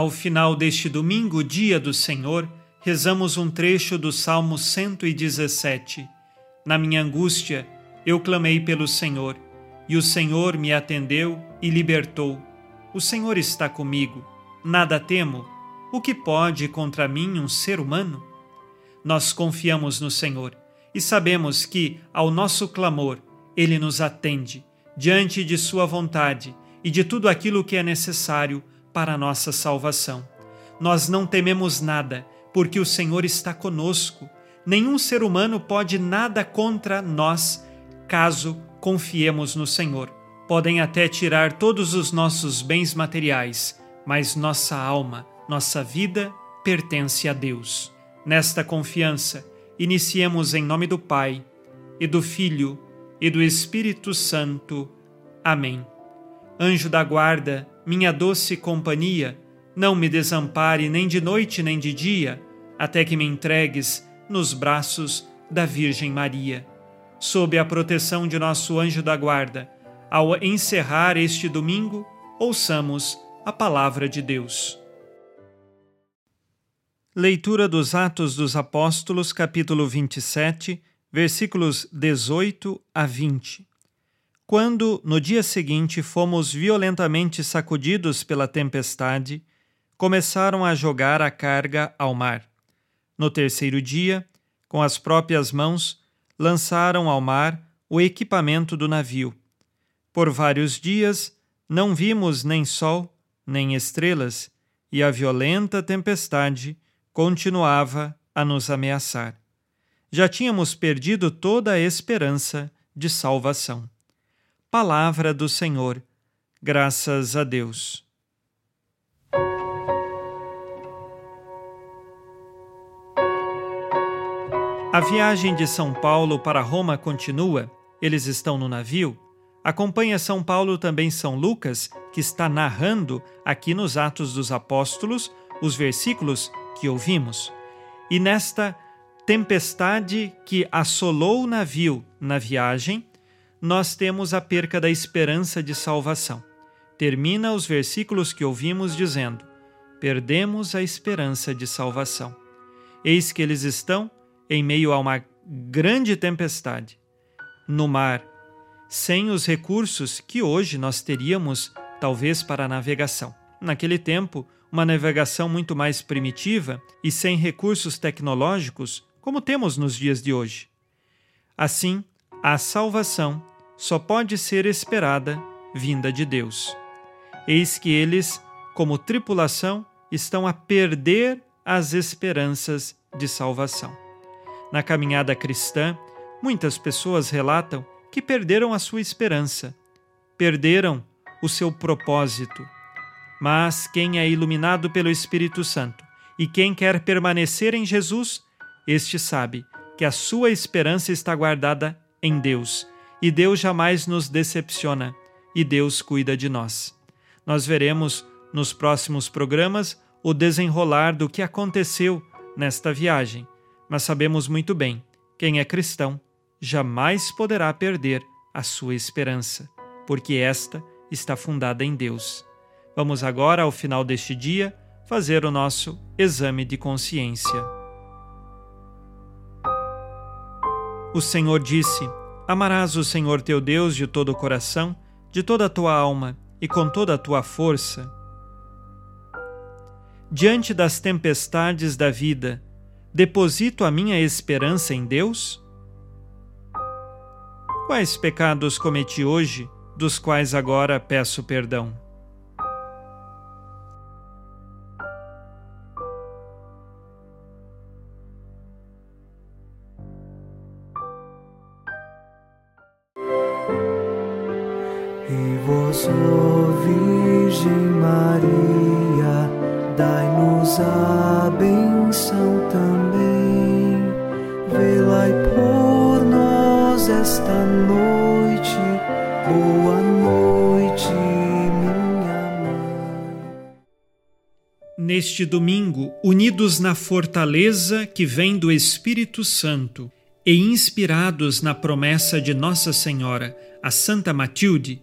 Ao final deste domingo, dia do Senhor, rezamos um trecho do Salmo 117. Na minha angústia, eu clamei pelo Senhor, e o Senhor me atendeu e libertou. O Senhor está comigo, nada temo. O que pode contra mim um ser humano? Nós confiamos no Senhor e sabemos que, ao nosso clamor, Ele nos atende, diante de Sua vontade e de tudo aquilo que é necessário para a nossa salvação. Nós não tememos nada, porque o Senhor está conosco. Nenhum ser humano pode nada contra nós, caso confiemos no Senhor. Podem até tirar todos os nossos bens materiais, mas nossa alma, nossa vida pertence a Deus. Nesta confiança, iniciemos em nome do Pai, e do Filho, e do Espírito Santo. Amém. Anjo da guarda, minha doce companhia, não me desampare nem de noite nem de dia, até que me entregues nos braços da Virgem Maria. Sob a proteção de nosso anjo da guarda, ao encerrar este domingo, ouçamos a palavra de Deus. Leitura dos Atos dos Apóstolos, capítulo 27, versículos 18 a 20. Quando, no dia seguinte, fomos violentamente sacudidos pela tempestade, começaram a jogar a carga ao mar. No terceiro dia, com as próprias mãos, lançaram ao mar o equipamento do navio. Por vários dias não vimos nem sol, nem estrelas, e a violenta tempestade continuava a nos ameaçar. Já tínhamos perdido toda a esperança de salvação. Palavra do Senhor. Graças a Deus. A viagem de São Paulo para Roma continua. Eles estão no navio. Acompanha São Paulo também São Lucas, que está narrando aqui nos Atos dos Apóstolos os versículos que ouvimos. E nesta tempestade que assolou o navio na viagem, nós temos a perca da esperança de salvação. Termina os versículos que ouvimos dizendo: Perdemos a esperança de salvação. Eis que eles estão em meio a uma grande tempestade, no mar, sem os recursos que hoje nós teríamos, talvez, para a navegação. Naquele tempo, uma navegação muito mais primitiva e sem recursos tecnológicos, como temos nos dias de hoje. Assim, a salvação só pode ser esperada vinda de Deus. Eis que eles, como tripulação, estão a perder as esperanças de salvação. Na caminhada cristã, muitas pessoas relatam que perderam a sua esperança, perderam o seu propósito. Mas quem é iluminado pelo Espírito Santo e quem quer permanecer em Jesus, este sabe que a sua esperança está guardada em Deus e Deus jamais nos decepciona e Deus cuida de nós. Nós veremos nos próximos programas o desenrolar do que aconteceu nesta viagem, mas sabemos muito bem: quem é cristão jamais poderá perder a sua esperança, porque esta está fundada em Deus. Vamos agora, ao final deste dia, fazer o nosso exame de consciência. O Senhor disse: Amarás o Senhor teu Deus de todo o coração, de toda a tua alma e com toda a tua força. Diante das tempestades da vida, deposito a minha esperança em Deus? Quais pecados cometi hoje, dos quais agora peço perdão? Virgem Maria, dai-nos a benção também. Por nós esta noite. Boa noite, minha mãe. Neste domingo, unidos na fortaleza que vem do Espírito Santo e inspirados na promessa de Nossa Senhora, a Santa Matilde,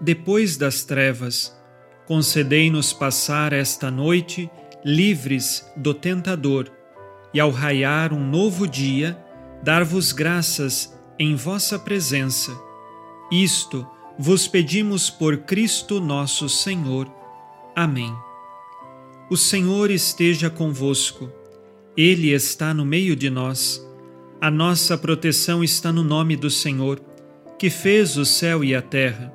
depois das trevas, concedei-nos passar esta noite livres do tentador, e ao raiar um novo dia, dar-vos graças em vossa presença. Isto vos pedimos por Cristo nosso Senhor. Amém. O Senhor esteja convosco, Ele está no meio de nós. A nossa proteção está no nome do Senhor, que fez o céu e a terra.